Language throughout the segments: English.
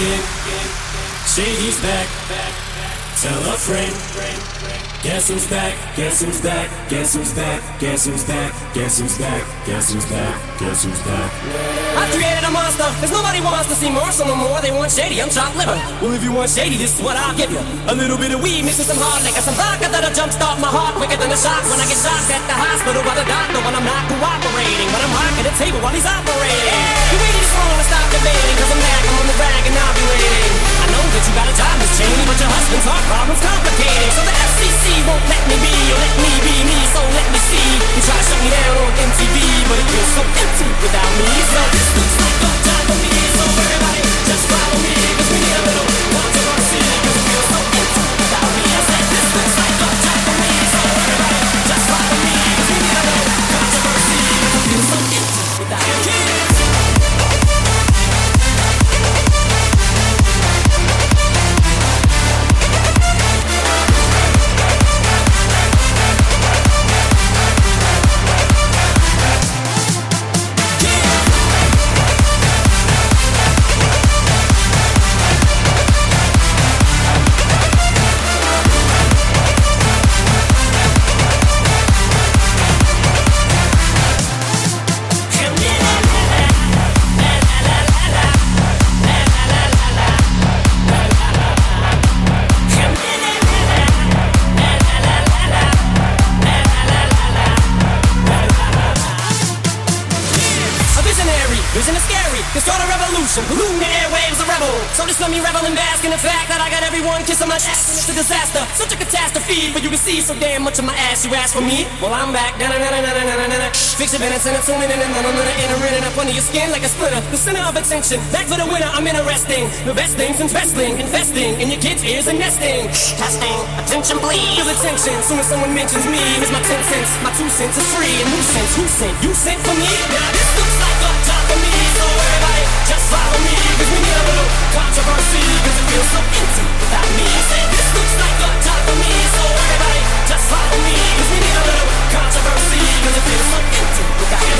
Back again. Shady's back. Tell a friend. Guess who's back? Guess who's back? Guess who's back? Guess who's back? Guess who's back? Guess who's back? Guess who's back? I created a monster, cause nobody wants to see Marshall no more. They want shady, I'm chopped liver. Well, if you want shady, this is what I'll give you. A little bit of weed, mixing some hard liquor, some vodka that'll jumpstart my heart quicker than a shock when I get shocked at the hospital by the doctor when I'm not cooperating. But I'm rocking the table while he's operating. You waited stop I'm back, I'm on the rag and. I know that you got a job, Miss but your husband's heart problem's complicated. So the FCC won't let me be, or let me be me, so let me see. You try to shut me down on MTV, but it feels so empty without me. So this looks like a job for me, so everybody just follow me, cause we need a little in the fact that I got everyone kissing my ass. And it's a disaster, such a catastrophe for you to see so damn much of my ass. You ask for me? Well, I'm back. Fix your minutes and it's tuning in and I'm gonna enter in and up under your skin like a splitter. The center of attention, back for the winner. I'm interesting. The best things in wrestling, investing in your kids' ears and nesting. Testing, attention please. Feel attention soon as someone mentions me. Here's my ten cents, my two cents is free. And who sent? Who sent? You sent for me? Now this looks like a job for me. So everybody just follow me. Cause we need a little controversy. Cause it feels so empty without me.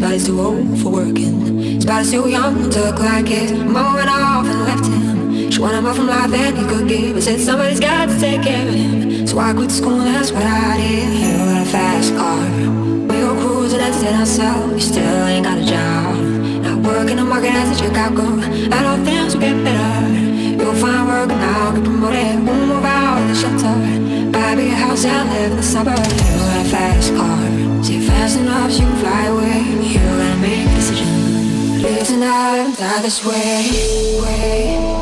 too old for working. His body's too young to look like it. Mama went off and left him. She wanted more from life than he could give. And said somebody's got to take care of him. So I quit school and that's what I did. You got a fast car. We go cruising, entertain ourselves. You still ain't got a job. Not working the market as a Chicago. I know things will get better. You'll find work now, get promoted. We'll move out of the shelter. House and live in the suburbs. You got a fast car. See fast enough, so you can fly away. You gotta make a decision. Live tonight, die this way, way.